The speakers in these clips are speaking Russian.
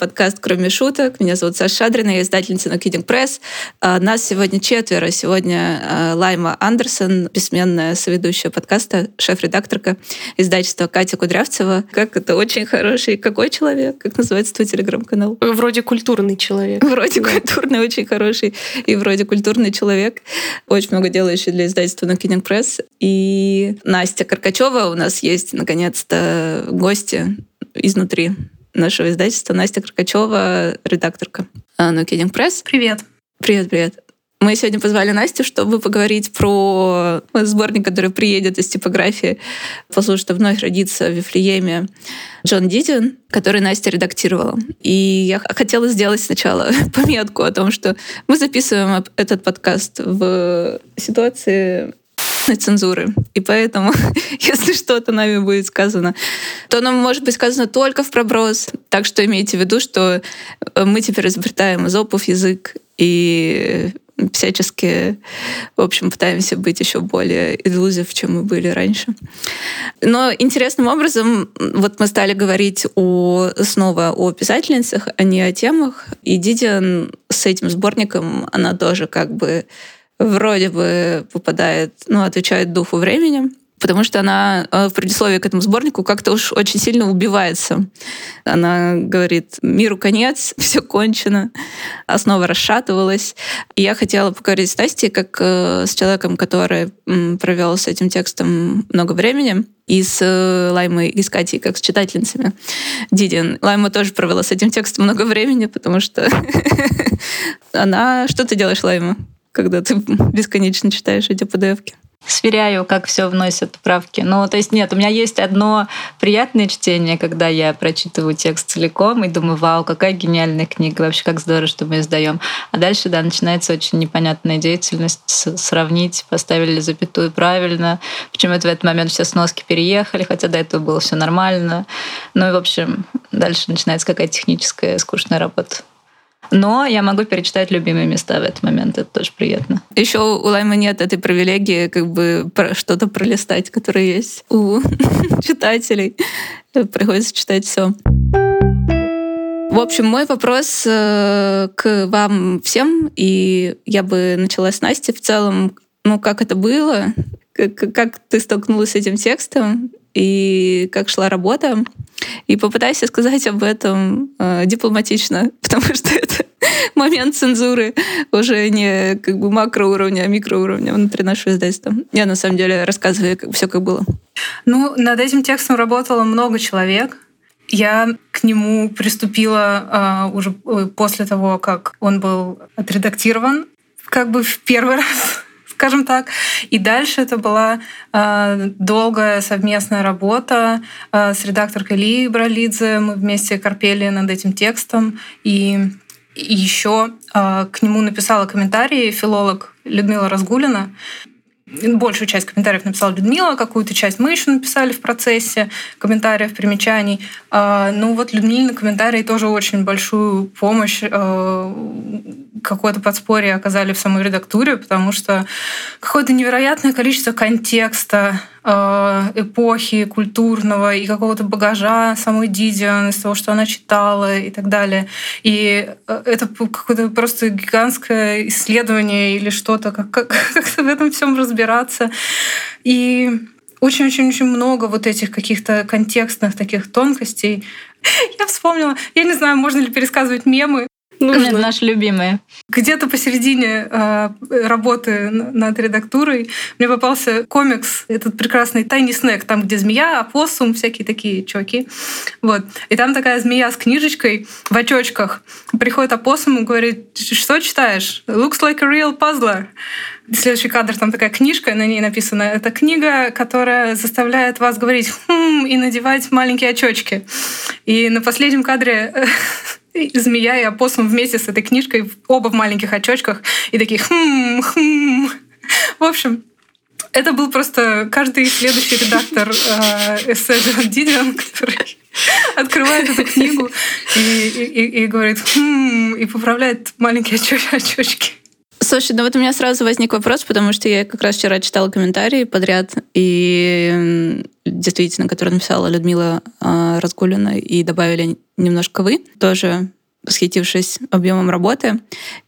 Подкаст «Кроме шуток». Меня зовут Саша Шадрина, я издательница на Kidding Press. А, нас сегодня четверо. Сегодня а, Лайма Андерсон, бессменная соведущая подкаста, шеф-редакторка издательства Катя Кудрявцева. Как это очень хороший... Какой человек? Как называется твой телеграм-канал? Вроде культурный человек. Вроде да. культурный, очень хороший. И вроде культурный человек. Очень много делающий для издательства на Kidding Press. И Настя Каркачева у нас есть, наконец-то, гости изнутри нашего издательства Настя Кракачева, редакторка No Kidding Press. Привет. Привет, привет. Мы сегодня позвали Настю, чтобы поговорить про сборник, который приедет из типографии, послушать, что вновь родится в Вифлееме Джон Дидин, который Настя редактировала. И я хотела сделать сначала пометку о том, что мы записываем этот подкаст в ситуации цензуры. И поэтому, если что-то нами будет сказано, то оно может быть сказано только в проброс. Так что имейте в виду, что э, мы теперь изобретаем изопов язык и всячески, в общем, пытаемся быть еще более иллюзив, чем мы были раньше. Но интересным образом вот мы стали говорить о, снова о писательницах, а не о темах. И Дидиан с этим сборником, она тоже как бы вроде бы попадает, ну, отвечает духу времени, потому что она э, в предисловии к этому сборнику как-то уж очень сильно убивается. Она говорит, миру конец, все кончено, основа расшатывалась. И я хотела поговорить с Настей, как э, с человеком, который провел с этим текстом много времени, и с э, Лаймой, и с Катей, как с читательницами Дидин. Лайма тоже провела с этим текстом много времени, потому что она... Что ты делаешь, Лайма? Когда ты бесконечно читаешь эти PDF-ки? сверяю, как все вносят правки. Ну, то есть нет, у меня есть одно приятное чтение, когда я прочитываю текст целиком и думаю, вау, какая гениальная книга, вообще как здорово, что мы издаем. А дальше, да, начинается очень непонятная деятельность, сравнить, поставили запятую правильно, почему-то в этот момент все сноски переехали, хотя до этого было все нормально. Ну и, в общем, дальше начинается какая-то техническая скучная работа. Но я могу перечитать любимые места в этот момент, это тоже приятно. Еще у Лайма нет этой привилегии как бы что-то пролистать, которое есть у читателей. Приходится читать все. В общем, мой вопрос э, к вам всем, и я бы начала с Насти в целом. Ну, как это было? Как, ты столкнулась с этим текстом? И как шла работа? И попытайся сказать об этом э, дипломатично, потому что это момент цензуры уже не как бы макроуровня, а микроуровня внутри нашего издательства. Я на самом деле рассказываю как, все как было. Ну, над этим текстом работало много человек. Я к нему приступила э, уже после того, как он был отредактирован, как бы в первый раз скажем так. И дальше это была э, долгая совместная работа э, с редакторкой Ли Бралидзе. Мы вместе корпели над этим текстом. И еще э, к нему написала комментарий филолог Людмила Разгулина большую часть комментариев написала Людмила, какую-то часть мы еще написали в процессе комментариев, примечаний. А, ну вот Людмилины комментарии тоже очень большую помощь, а, какое-то подспорье оказали в самой редактуре, потому что какое-то невероятное количество контекста, а, эпохи культурного и какого-то багажа самой Дидиан, из того, что она читала и так далее. И это какое-то просто гигантское исследование или что-то, как, как, как в этом всем разбираться. И очень-очень-очень много вот этих каких-то контекстных таких тонкостей. Я вспомнила, я не знаю, можно ли пересказывать мемы, Нужно. Наши любимые. Где-то посередине э, работы над редактурой мне попался комикс, этот прекрасный «Тайни снэк», там, где змея, опоссум, всякие такие чуваки. Вот. И там такая змея с книжечкой в очочках. Приходит опоссум и говорит, что читаешь? Looks like a real puzzler. Следующий кадр, там такая книжка, на ней написано, это книга, которая заставляет вас говорить «хм» и надевать маленькие очочки. И на последнем кадре змея и опоссум вместе с этой книжкой, оба в маленьких очочках, и такие хм, хм. В общем, это был просто каждый следующий редактор э, эссе Джон Дидиан, который открывает эту книгу и, и, и говорит хм, и поправляет маленькие очочки. Слушай, ну вот у меня сразу возник вопрос, потому что я как раз вчера читала комментарии подряд, и действительно, которые написала Людмила э, Разгулина, и добавили немножко вы, тоже восхитившись объемом работы.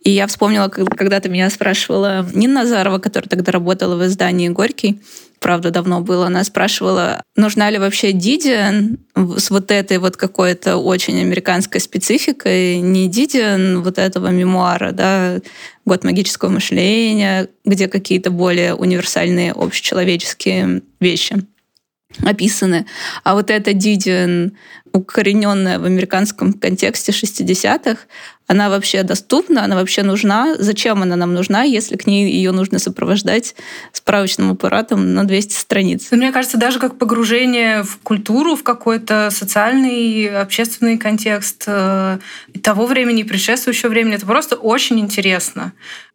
И я вспомнила, когда ты меня спрашивала Нина Назарова, которая тогда работала в издании «Горький», правда, давно было, она спрашивала, нужна ли вообще Дидиан с вот этой вот какой-то очень американской спецификой, не Дидиан вот этого мемуара, да, «Год магического мышления», где какие-то более универсальные общечеловеческие вещи описаны. А вот эта Дидиан, укорененная в американском контексте 60-х, она вообще доступна, она вообще нужна. Зачем она нам нужна, если к ней ее нужно сопровождать справочным аппаратом на 200 страниц? Ну, мне кажется, даже как погружение в культуру, в какой-то социальный, общественный контекст э, того времени, предшествующего времени, это просто очень интересно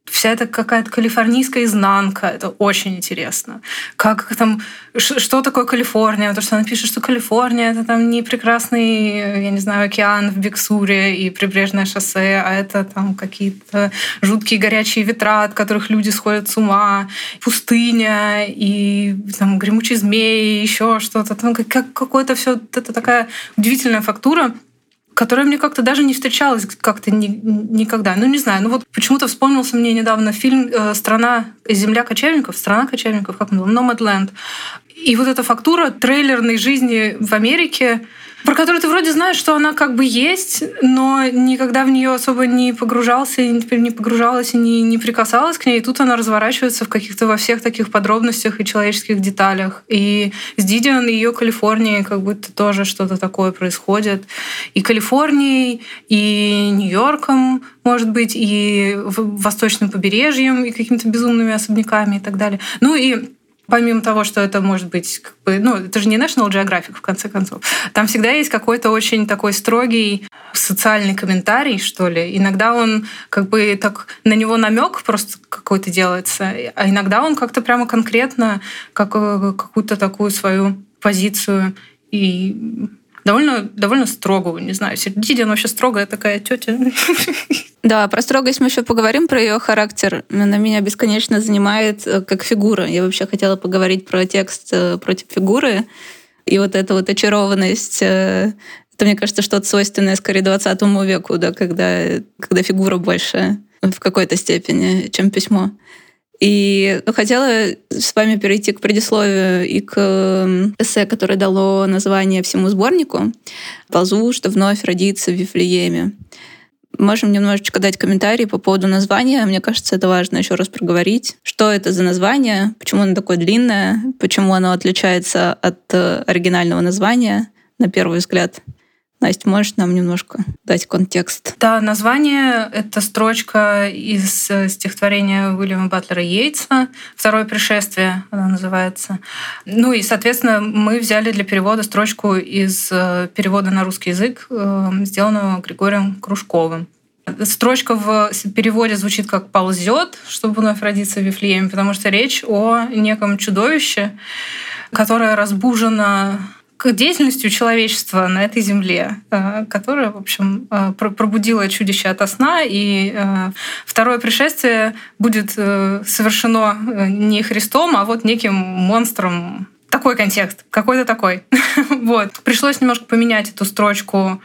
вся эта какая-то калифорнийская изнанка. Это очень интересно. Как там, что такое Калифорния? То, что она пишет, что Калифорния — это там не прекрасный, я не знаю, океан в Биксуре и прибрежное шоссе, а это там какие-то жуткие горячие ветра, от которых люди сходят с ума, пустыня и там гремучий змей, еще что-то. Там как какое-то все это такая удивительная фактура которая мне как-то даже не встречалась как-то ни, никогда. Ну, не знаю, ну вот почему-то вспомнился мне недавно фильм э, «Страна, земля кочевников», «Страна кочевников», как он был, «Nomadland». И вот эта фактура трейлерной жизни в Америке, про которую ты вроде знаешь, что она как бы есть, но никогда в нее особо не погружался, не погружалась и не, не прикасалась к ней. И тут она разворачивается в каких-то во всех таких подробностях и человеческих деталях. И с Дидиан и ее Калифорнией как будто тоже что-то такое происходит. И Калифорнией, и Нью-Йорком, может быть, и восточным побережьем, и какими-то безумными особняками и так далее. Ну и Помимо того, что это может быть, как бы, ну, это же не National Geographic, в конце концов. Там всегда есть какой-то очень такой строгий социальный комментарий, что ли. Иногда он как бы так на него намек просто какой-то делается, а иногда он как-то прямо конкретно как, э, какую-то такую свою позицию и довольно, довольно строгую, не знаю, Сердиди, она вообще строгая такая тетя. Да, про строгость мы еще поговорим, про ее характер. Она меня бесконечно занимает э, как фигура. Я вообще хотела поговорить про текст э, против фигуры. И вот эта вот очарованность э, это, мне кажется, что-то свойственное скорее 20 веку, да, когда, когда фигура больше в какой-то степени, чем письмо. И хотела с вами перейти к предисловию и к эссе, которое дало название всему сборнику «Ползу, что вновь родится в Вифлееме». Можем немножечко дать комментарий по поводу названия. Мне кажется, это важно еще раз проговорить. Что это за название? Почему оно такое длинное? Почему оно отличается от э, оригинального названия, на первый взгляд? Настя, можешь нам немножко дать контекст? Да, название — это строчка из э, стихотворения Уильяма Батлера Йейтса «Второе пришествие» она называется. Ну и, соответственно, мы взяли для перевода строчку из э, перевода на русский язык, э, сделанного Григорием Кружковым. Строчка в переводе звучит как «ползет», чтобы вновь родиться в Вифлееме, потому что речь о неком чудовище, которое разбужено к деятельностью человечества на этой земле, э, которая, в общем, э, пробудила чудище ото сна, и э, второе пришествие будет совершено не Христом, а вот неким монстром. Такой контекст, какой-то такой. вот. Пришлось немножко поменять эту строчку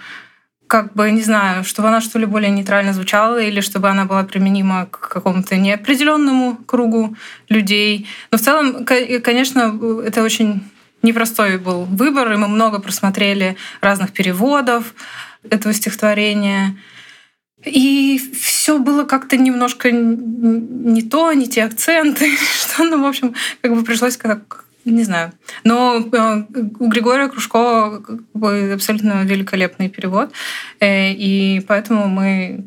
как бы, не знаю, чтобы она что ли более нейтрально звучала или чтобы она была применима к какому-то неопределенному кругу людей. Но в целом, конечно, это очень непростой был выбор, и мы много просмотрели разных переводов этого стихотворения. И все было как-то немножко не то, не те акценты, что, ну, в общем, как бы пришлось как не знаю. Но э, у Григория Кружкова абсолютно великолепный перевод, э, и поэтому мы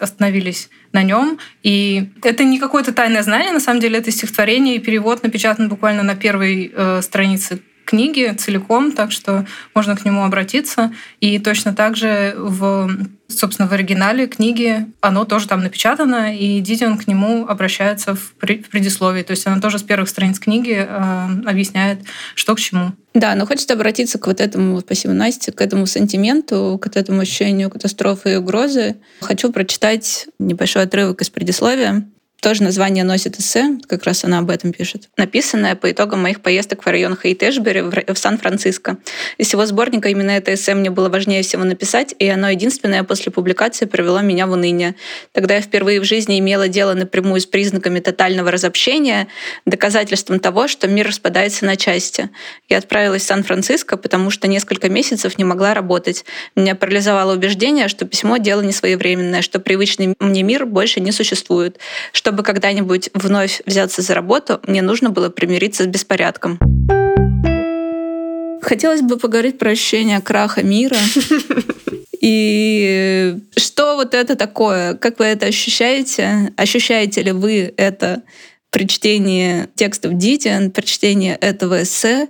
остановились на нем. И это не какое-то тайное знание, на самом деле это стихотворение и перевод напечатан буквально на первой э, странице книги целиком, так что можно к нему обратиться. И точно так же в, собственно, в оригинале книги оно тоже там напечатано, и Дидион к нему обращается в предисловии. То есть она тоже с первых страниц книги э, объясняет, что к чему. Да, но хочется обратиться к вот этому, спасибо, Насте, к этому сантименту, к этому ощущению катастрофы и угрозы. Хочу прочитать небольшой отрывок из предисловия. Тоже название носит эссе, как раз она об этом пишет. Написанное по итогам моих поездок в район Хейт-Эшбери в Сан-Франциско. Из всего сборника именно это эссе мне было важнее всего написать, и оно единственное после публикации привело меня в уныние. Тогда я впервые в жизни имела дело напрямую с признаками тотального разобщения, доказательством того, что мир распадается на части. Я отправилась в Сан-Франциско, потому что несколько месяцев не могла работать. Меня парализовало убеждение, что письмо — дело не своевременное, что привычный мне мир больше не существует, что чтобы когда-нибудь вновь взяться за работу, мне нужно было примириться с беспорядком. Хотелось бы поговорить про ощущение краха мира. И что вот это такое? Как вы это ощущаете? Ощущаете ли вы это при чтении текстов Дитиан, при чтении этого эссе?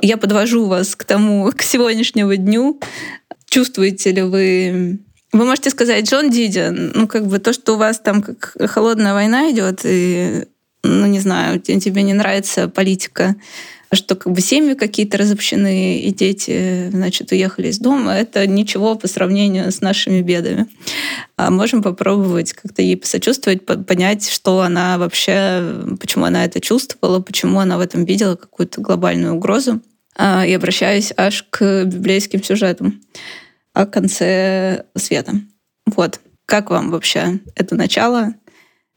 Я подвожу вас к тому, к сегодняшнему дню. Чувствуете ли вы вы можете сказать, Джон Дидиан, ну, как бы то, что у вас там как холодная война идет, и, ну, не знаю, тебе не нравится политика, что как бы семьи какие-то разобщены, и дети, значит, уехали из дома, это ничего по сравнению с нашими бедами. А можем попробовать как-то ей посочувствовать, понять, что она вообще, почему она это чувствовала, почему она в этом видела какую-то глобальную угрозу. А, и обращаюсь аж к библейским сюжетам о конце света. Вот. Как вам вообще это начало?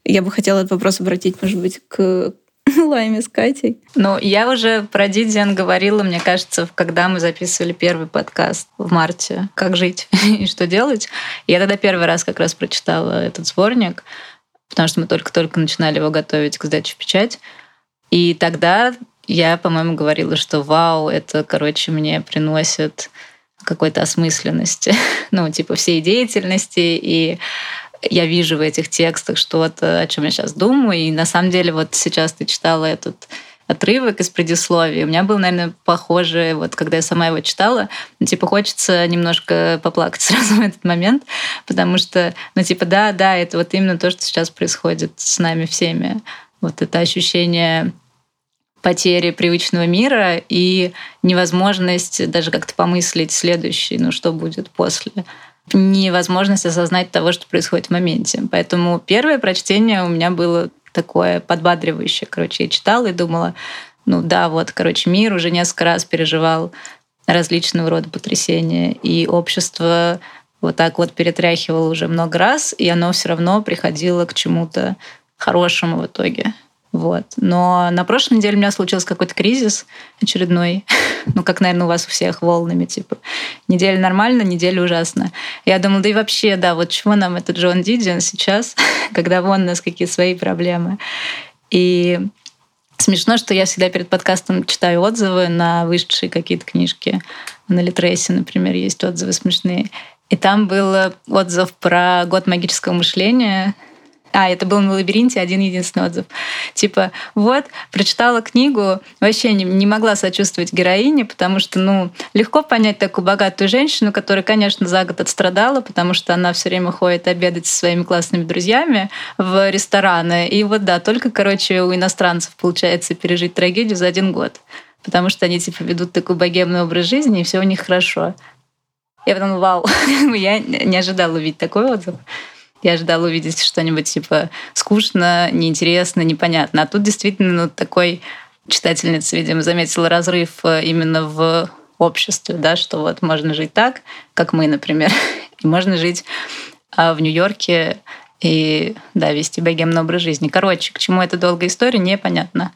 Я бы хотела этот вопрос обратить, может быть, к Лайме с Катей. Ну, я уже про Дидиан говорила, мне кажется, когда мы записывали первый подкаст в марте «Как жить и что делать». Я тогда первый раз как раз прочитала этот сборник, потому что мы только-только начинали его готовить к сдаче в печать. И тогда я, по-моему, говорила, что вау, это, короче, мне приносит какой-то осмысленности, ну, типа всей деятельности, и я вижу в этих текстах что-то, о чем я сейчас думаю, и на самом деле вот сейчас ты читала этот отрывок из предисловия. У меня был, наверное, похоже, вот когда я сама его читала, ну, типа, хочется немножко поплакать сразу в этот момент, потому что, ну, типа, да, да, это вот именно то, что сейчас происходит с нами всеми. Вот это ощущение потери привычного мира и невозможность даже как-то помыслить следующий, ну что будет после невозможность осознать того, что происходит в моменте. Поэтому первое прочтение у меня было такое подбадривающее. Короче, я читала и думала, ну да, вот, короче, мир уже несколько раз переживал различного рода потрясения, и общество вот так вот перетряхивало уже много раз, и оно все равно приходило к чему-то хорошему в итоге. Вот. Но на прошлой неделе у меня случился какой-то кризис очередной. ну, как, наверное, у вас у всех волнами. Типа, неделя нормально, неделя ужасно. Я думала, да и вообще, да, вот чего нам этот Джон Дидиан сейчас, когда вон у нас какие свои проблемы. И смешно, что я всегда перед подкастом читаю отзывы на вышедшие какие-то книжки. На Литресе, например, есть отзывы смешные. И там был отзыв про год магического мышления а, это был на лабиринте один единственный отзыв. Типа, вот, прочитала книгу, вообще не, не могла сочувствовать героине, потому что, ну, легко понять такую богатую женщину, которая, конечно, за год отстрадала, потому что она все время ходит обедать со своими классными друзьями в рестораны. И вот да, только, короче, у иностранцев получается пережить трагедию за один год. Потому что они, типа, ведут такой богемный образ жизни, и все у них хорошо. Я потом, вау, я не ожидала увидеть такой отзыв. Я ожидала увидеть что-нибудь типа скучно, неинтересно, непонятно. А тут действительно ну, такой читательница, видимо, заметила разрыв э, именно в обществе, да, что вот можно жить так, как мы, например, и можно жить а, в Нью-Йорке и, да, вести богемный образ жизни. Короче, к чему эта долгая история, непонятно.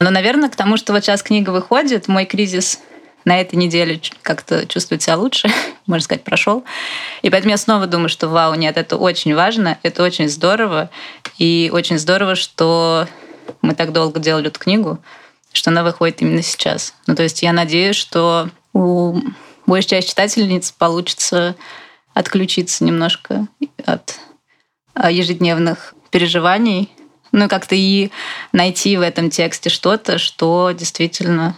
Но, наверное, к тому, что вот сейчас книга выходит, мой кризис на этой неделе как-то чувствует себя лучше, можно сказать, прошел. И поэтому я снова думаю, что вау, нет, это очень важно, это очень здорово. И очень здорово, что мы так долго делали эту книгу, что она выходит именно сейчас. Ну, то есть я надеюсь, что у большей части читательниц получится отключиться немножко от а, ежедневных переживаний, ну и как-то и найти в этом тексте что-то, что действительно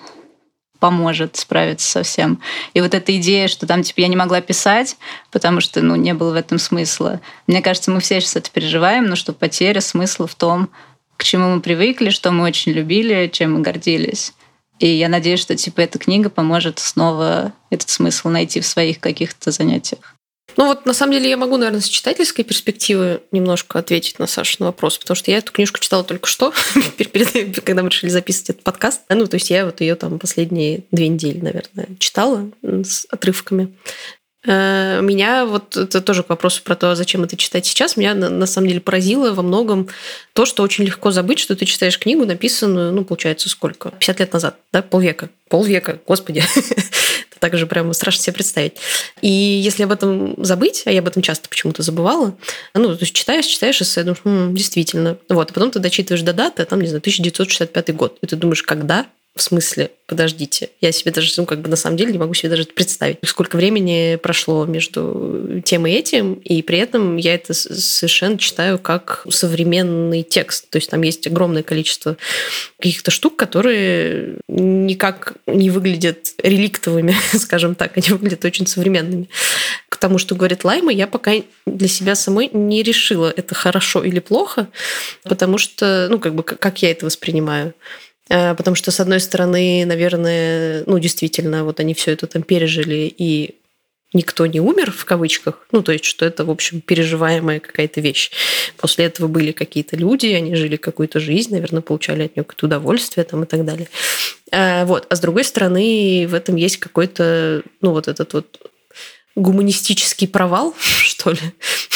поможет справиться со всем. И вот эта идея, что там, типа, я не могла писать, потому что, ну, не было в этом смысла. Мне кажется, мы все сейчас это переживаем, но что потеря смысла в том, к чему мы привыкли, что мы очень любили, чем мы гордились. И я надеюсь, что, типа, эта книга поможет снова этот смысл найти в своих каких-то занятиях. Ну вот, на самом деле, я могу, наверное, с читательской перспективы немножко ответить на Сашу на вопрос, потому что я эту книжку читала только что, когда мы решили записывать этот подкаст. Ну, то есть я вот ее там последние две недели, наверное, читала с отрывками. Э, меня вот это тоже к вопросу про то, зачем это читать сейчас, меня на самом деле поразило во многом то, что очень легко забыть, что ты читаешь книгу, написанную, ну, получается, сколько? 50 лет назад, да, полвека. Полвека, господи. так же прямо страшно себе представить. И если об этом забыть, а я об этом часто почему-то забывала, ну, то есть читаешь, читаешь эссе, думаешь, хм, действительно. Вот, а потом ты дочитываешь до даты, а там, не знаю, 1965 год. И ты думаешь, когда в смысле, подождите, я себе даже, ну, как бы на самом деле не могу себе даже представить, сколько времени прошло между тем и этим, и при этом я это совершенно читаю как современный текст. То есть там есть огромное количество каких-то штук, которые никак не выглядят реликтовыми, скажем так, они выглядят очень современными. К тому, что говорит Лайма, я пока для себя самой не решила, это хорошо или плохо, потому что, ну, как бы, как я это воспринимаю. Э, потому что, с одной стороны, наверное, ну, действительно, вот они все это там пережили, и никто не умер, в кавычках. Ну, то есть, что это, в общем, переживаемая какая-то вещь. После этого были какие-то люди, они жили какую-то жизнь, наверное, получали от нее какое-то удовольствие там, и так далее. Э, вот. А с другой стороны, в этом есть какой-то, ну, вот этот вот гуманистический провал, что ли.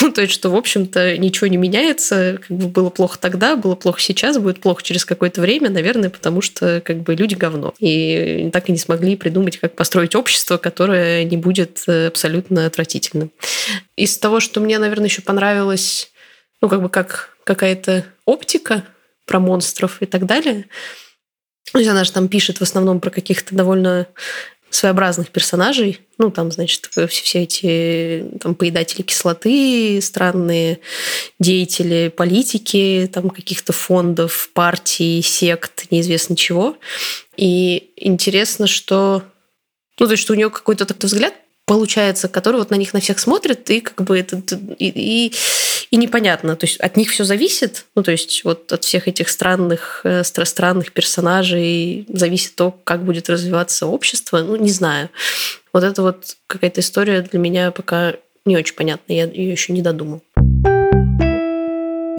Ну, то есть, что, в общем-то, ничего не меняется. Как бы было плохо тогда, было плохо сейчас, будет плохо через какое-то время, наверное, потому что как бы люди говно. И так и не смогли придумать, как построить общество, которое не будет э, абсолютно отвратительным. Из того, что мне, наверное, еще понравилось, ну, как бы как какая-то оптика про монстров и так далее, то есть она же там пишет в основном про каких-то довольно своеобразных персонажей. Ну, там, значит, все, все эти там, поедатели кислоты, странные деятели политики, там каких-то фондов, партий, сект, неизвестно чего. И интересно, что... Ну, то есть, что у нее какой-то такой взгляд получается, который вот на них на всех смотрит, и как бы это... И, и и непонятно. То есть от них все зависит, ну, то есть вот от всех этих странных, э, странных персонажей зависит то, как будет развиваться общество, ну, не знаю. Вот это вот какая-то история для меня пока не очень понятна, я ее еще не додумал.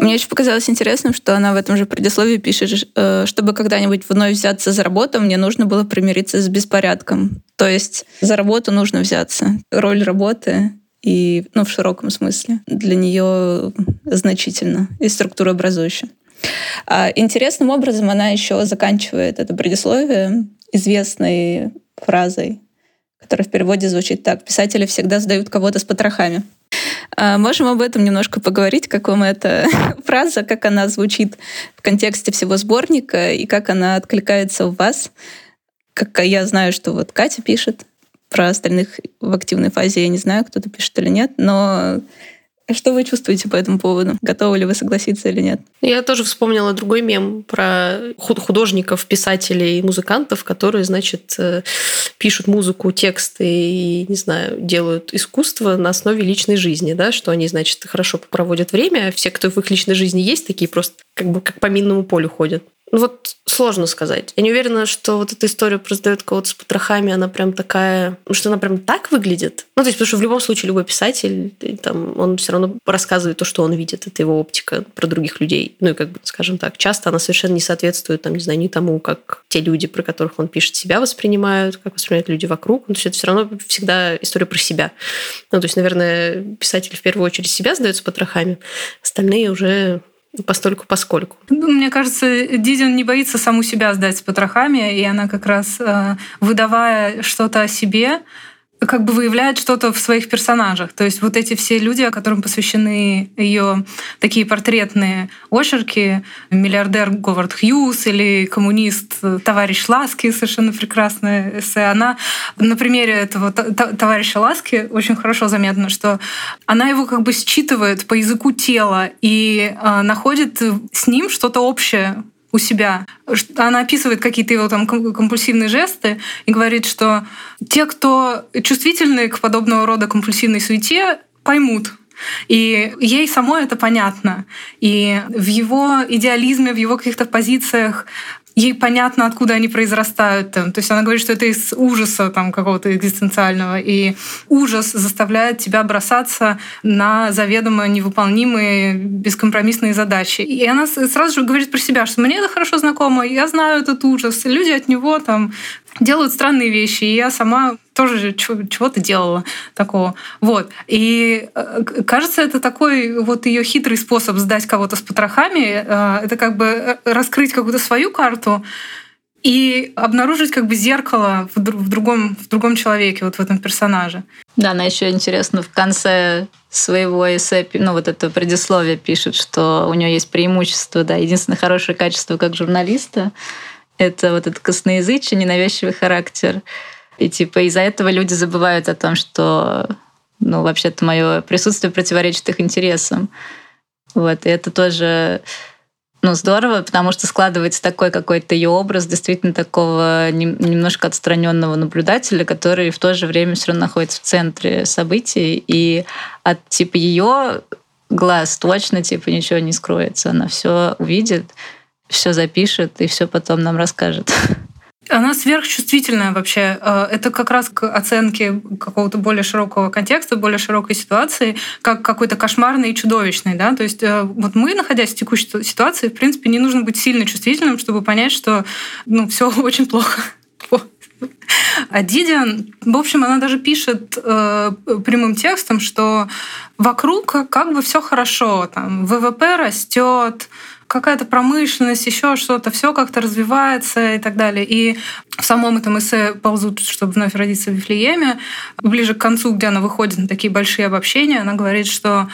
Мне очень показалось интересным, что она в этом же предисловии пишет, э, чтобы когда-нибудь вновь взяться за работу, мне нужно было примириться с беспорядком. То есть за работу нужно взяться. Роль работы и, ну, в широком смысле, для нее значительно и структурообразующе. А интересным образом она еще заканчивает это предисловие известной фразой, которая в переводе звучит так. Писатели всегда сдают кого-то с потрохами. А можем об этом немножко поговорить, как вам эта фраза, как она звучит в контексте всего сборника и как она откликается у вас. Как я знаю, что вот Катя пишет про остальных в активной фазе я не знаю, кто-то пишет или нет, но что вы чувствуете по этому поводу? Готовы ли вы согласиться или нет? Я тоже вспомнила другой мем про художников, писателей музыкантов, которые, значит, э, пишут музыку, тексты и, не знаю, делают искусство на основе личной жизни, да, что они, значит, хорошо проводят время, а все, кто в их личной жизни есть, такие просто как бы как по минному полю ходят. Ну вот сложно сказать. Я не уверена, что вот эта история про сдает кого-то с потрохами, она прям такая, что она прям так выглядит. Ну, то есть, потому что в любом случае любой писатель, там, он все равно рассказывает то, что он видит, это его оптика про других людей. Ну, и как бы, скажем так, часто она совершенно не соответствует, там, не знаю, ни тому, как те люди, про которых он пишет, себя воспринимают, как воспринимают люди вокруг. Ну, то есть, это все равно всегда история про себя. Ну, то есть, наверное, писатель в первую очередь себя сдает с потрохами, остальные уже постольку поскольку. Ну, мне кажется, Дидин не боится саму себя сдать с потрохами, и она как раз, э, выдавая что-то о себе, как бы выявляет что-то в своих персонажах. То есть вот эти все люди, которым посвящены ее такие портретные очерки, миллиардер Говард Хьюз или коммунист товарищ Ласки, совершенно прекрасное эссе, она на примере этого товарища Ласки очень хорошо заметно, что она его как бы считывает по языку тела и э, находит с ним что-то общее у себя. Она описывает какие-то его там компульсивные жесты и говорит, что те, кто чувствительны к подобного рода компульсивной суете, поймут, и ей самой это понятно. И в его идеализме, в его каких-то позициях ей понятно, откуда они произрастают. Там. То есть она говорит, что это из ужаса там, какого-то экзистенциального. И ужас заставляет тебя бросаться на заведомо невыполнимые бескомпромиссные задачи. И она сразу же говорит про себя, что мне это хорошо знакомо, я знаю этот ужас. Люди от него там делают странные вещи, и я сама тоже чего-то делала такого. Вот. И э, кажется, это такой вот ее хитрый способ сдать кого-то с потрохами. Э, это как бы э, раскрыть какую-то свою карту и обнаружить как бы зеркало в, другом, в другом человеке, вот в этом персонаже. Да, она еще интересно в конце своего эссе, ну вот это предисловие пишет, что у нее есть преимущество, да, единственное хорошее качество как журналиста — это вот этот косноязычие, ненавязчивый характер — и типа из-за этого люди забывают о том, что ну, вообще-то мое присутствие противоречит их интересам. Вот, и это тоже ну, здорово, потому что складывается такой какой-то ее образ действительно такого немножко отстраненного наблюдателя, который в то же время все равно находится в центре событий, и от типа ее глаз точно типа ничего не скроется. Она все увидит, все запишет и все потом нам расскажет. Она сверхчувствительная вообще. Э, это как раз к оценке какого-то более широкого контекста, более широкой ситуации, как какой-то кошмарный и чудовищный. Да? То есть э, вот мы, находясь в текущей ситуации, в принципе, не нужно быть сильно чувствительным, чтобы понять, что ну, все очень плохо. А Дидиан, в общем, она даже пишет э, прямым текстом, что вокруг как бы все хорошо, там ВВП растет, какая-то промышленность, еще что-то, все как-то развивается и так далее. И в самом этом эссе ползут, чтобы вновь родиться в Вифлееме. Ближе к концу, где она выходит на такие большие обобщения, она говорит, что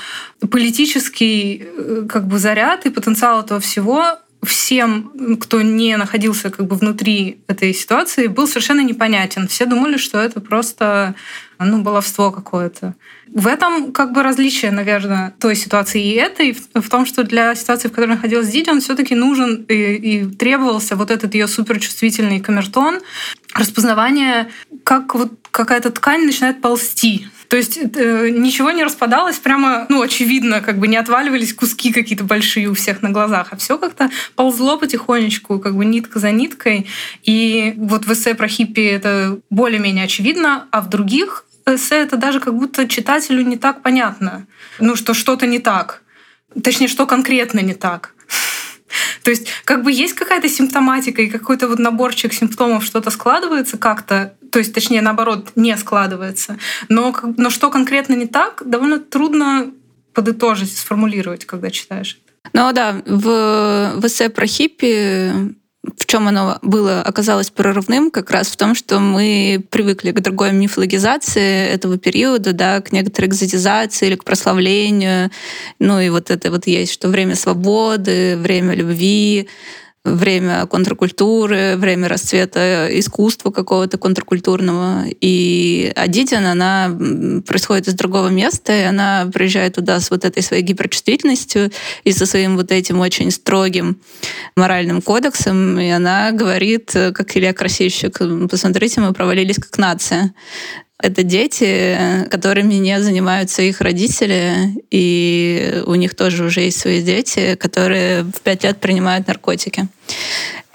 политический э, как бы заряд и потенциал этого всего всем, кто не находился как бы внутри этой ситуации, был совершенно непонятен. Все думали, что это просто ну, баловство какое-то. В этом как бы различие, наверное, той ситуации и этой, в том, что для ситуации, в которой находилась Диди, он все таки нужен и, и требовался вот этот ее суперчувствительный камертон, распознавание, как вот какая-то ткань начинает ползти. То есть э, ничего не распадалось, прямо, ну, очевидно, как бы не отваливались куски какие-то большие у всех на глазах, а все как-то ползло потихонечку, как бы нитка за ниткой. И вот в эссе про хиппи это более-менее очевидно, а в других эссе это даже как будто читателю не так понятно. Ну, что что-то не так. Точнее, что конкретно не так. То есть как бы есть какая-то симптоматика и какой-то вот наборчик симптомов, что-то складывается как-то, то есть точнее наоборот не складывается. Но, но что конкретно не так, довольно трудно подытожить, сформулировать, когда читаешь. Ну да, в, в эссе про хиппи в чем оно было, оказалось прорывным, как раз в том, что мы привыкли к другой мифологизации этого периода, да, к некоторой экзотизации или к прославлению. Ну и вот это вот есть, что время свободы, время любви, время контркультуры, время расцвета искусства какого-то контркультурного. И Адидин, она происходит из другого места, и она приезжает туда с вот этой своей гиперчувствительностью и со своим вот этим очень строгим моральным кодексом, и она говорит, как Илья Красильщик, посмотрите, мы провалились как нация. Это дети, которыми не занимаются их родители, и у них тоже уже есть свои дети, которые в пять лет принимают наркотики.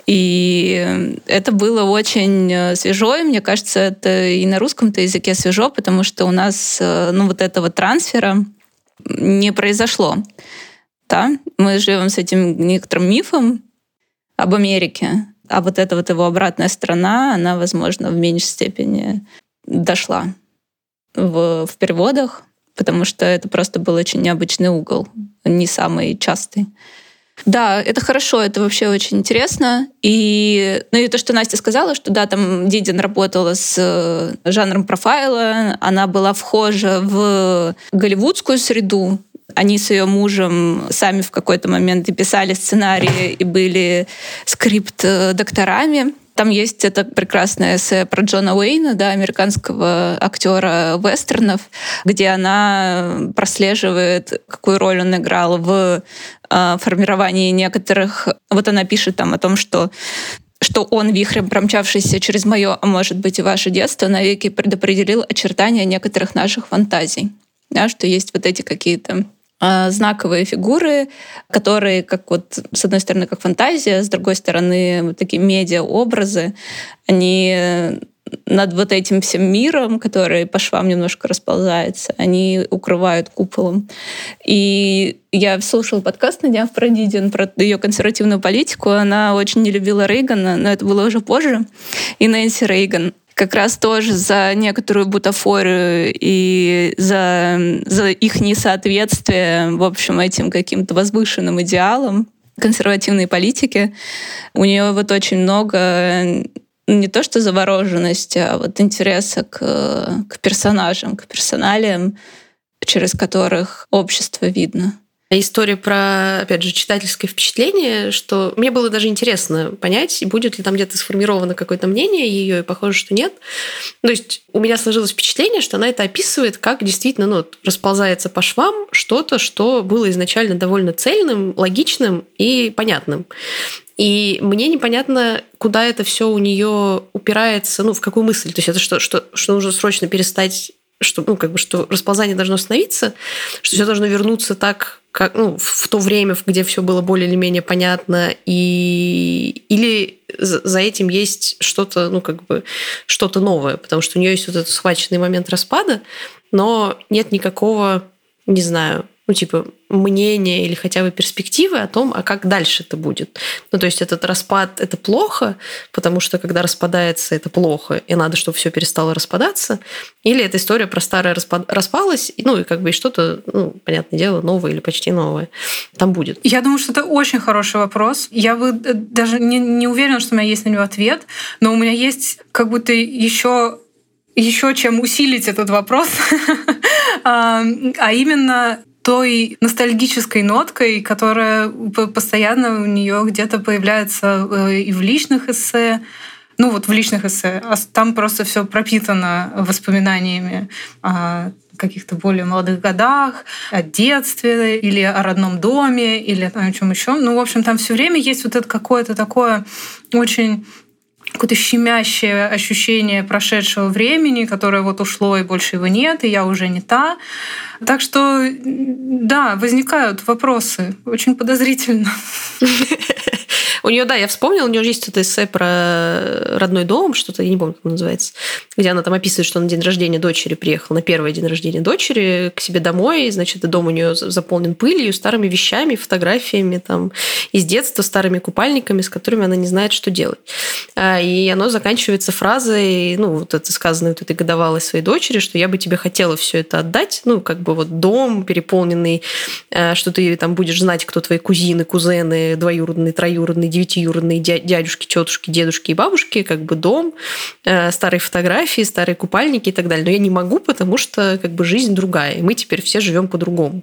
И это было очень свежо, и мне кажется, это и на русском-то языке свежо, потому что у нас ну, вот этого трансфера не произошло. Да? Мы живем с этим некоторым мифом об Америке, а вот эта вот его обратная сторона, она, возможно, в меньшей степени дошла в, в переводах, потому что это просто был очень необычный угол, не самый частый. Да, это хорошо, это вообще очень интересно. И, ну и то, что Настя сказала, что да, там Дидин работала с э, жанром профайла, она была вхожа в голливудскую среду, они с ее мужем сами в какой-то момент и писали сценарии и были скрипт-докторами. Там есть это прекрасное эссе про Джона Уэйна, да, американского актера вестернов, где она прослеживает, какую роль он играл в э, формировании некоторых... Вот она пишет там о том, что что он, вихрем промчавшийся через мое, а может быть и ваше детство, навеки предопределил очертания некоторых наших фантазий. Да, что есть вот эти какие-то знаковые фигуры, которые, как вот, с одной стороны, как фантазия, с другой стороны, вот такие медиа-образы, они над вот этим всем миром, который по швам немножко расползается, они укрывают куполом. И я слушала подкаст на днях про Дидин, про ее консервативную политику. Она очень не любила Рейгана, но это было уже позже. И Нэнси Рейган как раз тоже за некоторую бутафорию и за, за их несоответствие, в общем, этим каким-то возвышенным идеалам консервативной политики. У нее вот очень много не то что завороженности, а вот интереса к, к персонажам, к персоналиям, через которых общество видно. История про, опять же, читательское впечатление, что мне было даже интересно понять, будет ли там где-то сформировано какое-то мнение ее, и похоже, что нет. То есть у меня сложилось впечатление, что она это описывает, как действительно ну, расползается по швам что-то, что было изначально довольно цельным, логичным и понятным. И мне непонятно, куда это все у нее упирается, ну, в какую мысль. То есть это что, что, что нужно срочно перестать что, ну, как бы, что расползание должно остановиться, что все должно вернуться так, как, ну, в то время, где все было более или менее понятно, и или за этим есть что-то, ну, как бы, что-то новое, потому что у нее есть вот этот схваченный момент распада, но нет никакого, не знаю, ну, типа, мнения или хотя бы перспективы о том, а как дальше это будет. Ну, то есть этот распад – это плохо, потому что когда распадается, это плохо, и надо, чтобы все перестало распадаться. Или эта история про старое распад... распалась, ну, и как бы что-то, ну, понятное дело, новое или почти новое там будет. Я думаю, что это очень хороший вопрос. Я бы э, даже не, не уверена, что у меня есть на него ответ, но у меня есть как будто еще еще чем усилить этот вопрос, а именно той ностальгической ноткой, которая постоянно у нее где-то появляется э, и в личных эссе, ну вот в личных эссе, а там просто все пропитано воспоминаниями о каких-то более молодых годах, о детстве или о родном доме или о чем еще. Ну, в общем, там все время есть вот это какое-то такое очень какое-то щемящее ощущение прошедшего времени, которое вот ушло и больше его нет, и я уже не та. Так что, да, возникают вопросы. Очень подозрительно. У нее, да, я вспомнила, у нее есть это эссе про родной дом, что-то, я не помню, как он называется, где она там описывает, что на день рождения дочери приехала, на первый день рождения дочери к себе домой, значит, дом у нее заполнен пылью, старыми вещами, фотографиями там из детства, старыми купальниками, с которыми она не знает, что делать. А, и оно заканчивается фразой, ну, вот это сказано вот этой годовалой своей дочери, что я бы тебе хотела все это отдать, ну, как бы вот дом переполненный, э, что ты там будешь знать, кто твои кузины, кузены, двоюродные, троюродные, девятиюродные дядюшки, тетушки, дедушки и бабушки, как бы дом, э, старые фотографии, старые купальники и так далее. Но я не могу, потому что как бы жизнь другая, и мы теперь все живем по-другому.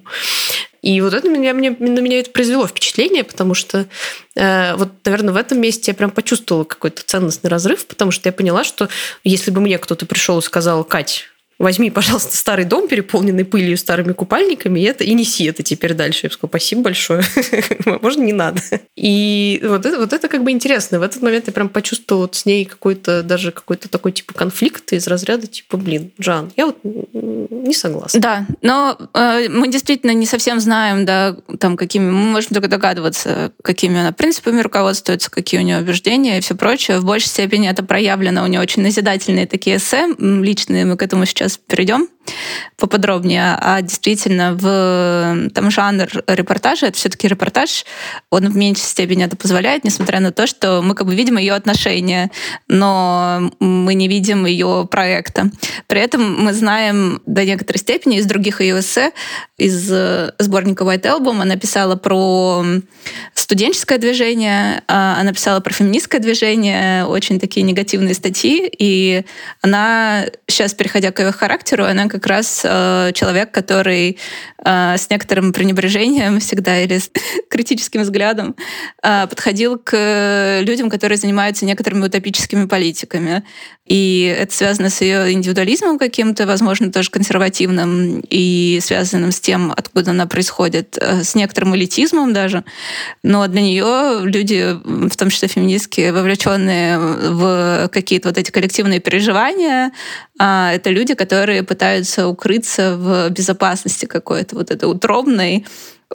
И вот это меня, мне, на меня это произвело впечатление, потому что э, вот, наверное, в этом месте я прям почувствовала какой-то ценностный разрыв, потому что я поняла, что если бы мне кто-то пришел и сказал, Кать, возьми, пожалуйста, старый дом, переполненный пылью, старыми купальниками, и, это, и неси это теперь дальше. Я сказала, спасибо большое. Можно не надо. И вот это, вот это как бы интересно. В этот момент я прям почувствовала вот с ней какой-то, даже какой-то такой типа конфликт из разряда типа, блин, Жан, я вот не согласна. Да, но э, мы действительно не совсем знаем, да, там какими, мы можем только догадываться, какими она принципами руководствуется, какие у нее убеждения и все прочее. В большей степени это проявлено у нее очень назидательные такие эссе личные, мы к этому сейчас сейчас перейдем поподробнее, а действительно в там жанр репортажа, это все-таки репортаж, он в меньшей степени это позволяет, несмотря на то, что мы как бы видим ее отношения, но мы не видим ее проекта. При этом мы знаем до некоторой степени из других ее эссе, из сборника White Album, она писала про студенческое движение, а, она писала про феминистское движение, очень такие негативные статьи, и она сейчас, переходя к ее характеру, она как раз э, человек, который э, с некоторым пренебрежением всегда или с критическим взглядом э, подходил к людям, которые занимаются некоторыми утопическими политиками. И это связано с ее индивидуализмом каким-то, возможно, тоже консервативным, и связанным с тем, откуда она происходит, э, с некоторым элитизмом даже. Но для нее люди, в том числе феминистские, вовлеченные в какие-то вот эти коллективные переживания, это люди, которые пытаются укрыться в безопасности какой-то, вот этой утробной,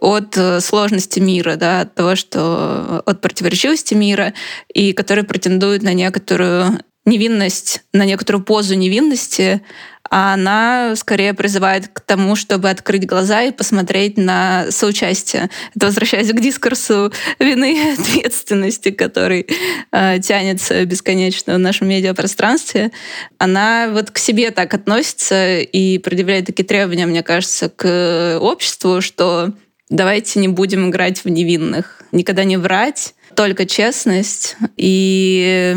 от э, сложности мира, да, от того, что от противоречивости мира, и которые претендуют на некоторую невинность, на некоторую позу невинности, а она скорее призывает к тому, чтобы открыть глаза и посмотреть на соучастие. Это возвращаясь к дискурсу вины и ответственности, который э, тянется бесконечно в нашем медиапространстве. Она вот к себе так относится и предъявляет такие требования, мне кажется, к обществу, что давайте не будем играть в невинных, никогда не врать, только честность и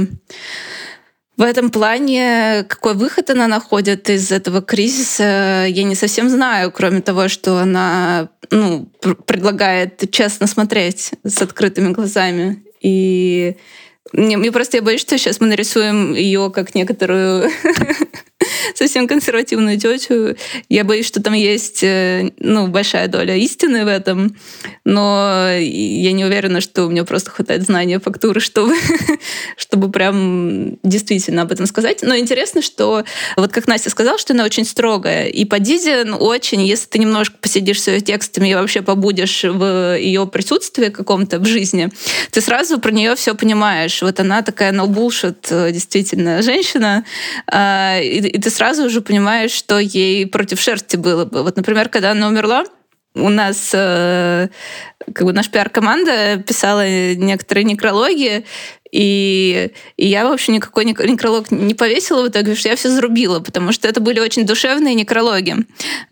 в этом плане, какой выход она находит из этого кризиса, я не совсем знаю, кроме того, что она ну, предлагает честно смотреть с открытыми глазами. И мне, мне просто я боюсь, что сейчас мы нарисуем ее как некоторую совсем консервативную тетю. Я боюсь, что там есть э, ну, большая доля истины в этом, но я не уверена, что у меня просто хватает знания фактуры, чтобы, чтобы прям действительно об этом сказать. Но интересно, что вот как Настя сказала, что она очень строгая, и по Дизе ну, очень, если ты немножко посидишь с ее текстами и вообще побудешь в ее присутствии каком-то в жизни, ты сразу про нее все понимаешь. Вот она такая no bullshit, действительно, женщина, а, и, и ты сразу же понимаешь, что ей против шерсти было бы. Вот, например, когда она умерла, у нас э, как бы наша пиар-команда писала некоторые некрологи, и, и я, в общем, никакой некролог не повесила в итоге, потому что я все зарубила, потому что это были очень душевные некрологи.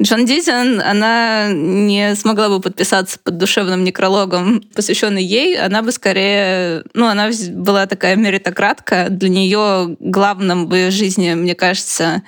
Джон Дизен, она не смогла бы подписаться под душевным некрологом, посвященный ей. Она бы скорее... Ну, она была такая меритократка. Для нее главным в ее жизни, мне кажется,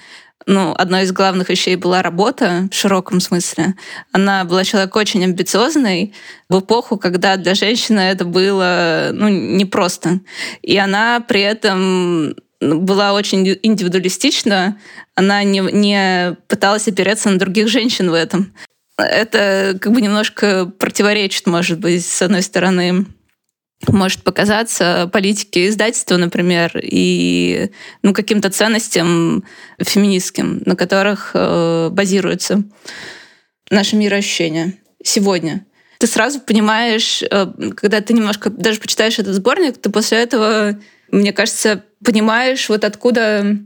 ну, одной из главных вещей была работа в широком смысле. Она была человек очень амбициозный в эпоху, когда для женщины это было ну, непросто. И она при этом была очень индивидуалистична, она не, не пыталась опереться на других женщин в этом. Это как бы немножко противоречит, может быть, с одной стороны, может показаться политике издательства, например, и ну, каким-то ценностям феминистским, на которых э, базируется наше мироощущение сегодня. Ты сразу понимаешь, э, когда ты немножко даже почитаешь этот сборник, ты после этого, мне кажется, понимаешь, вот откуда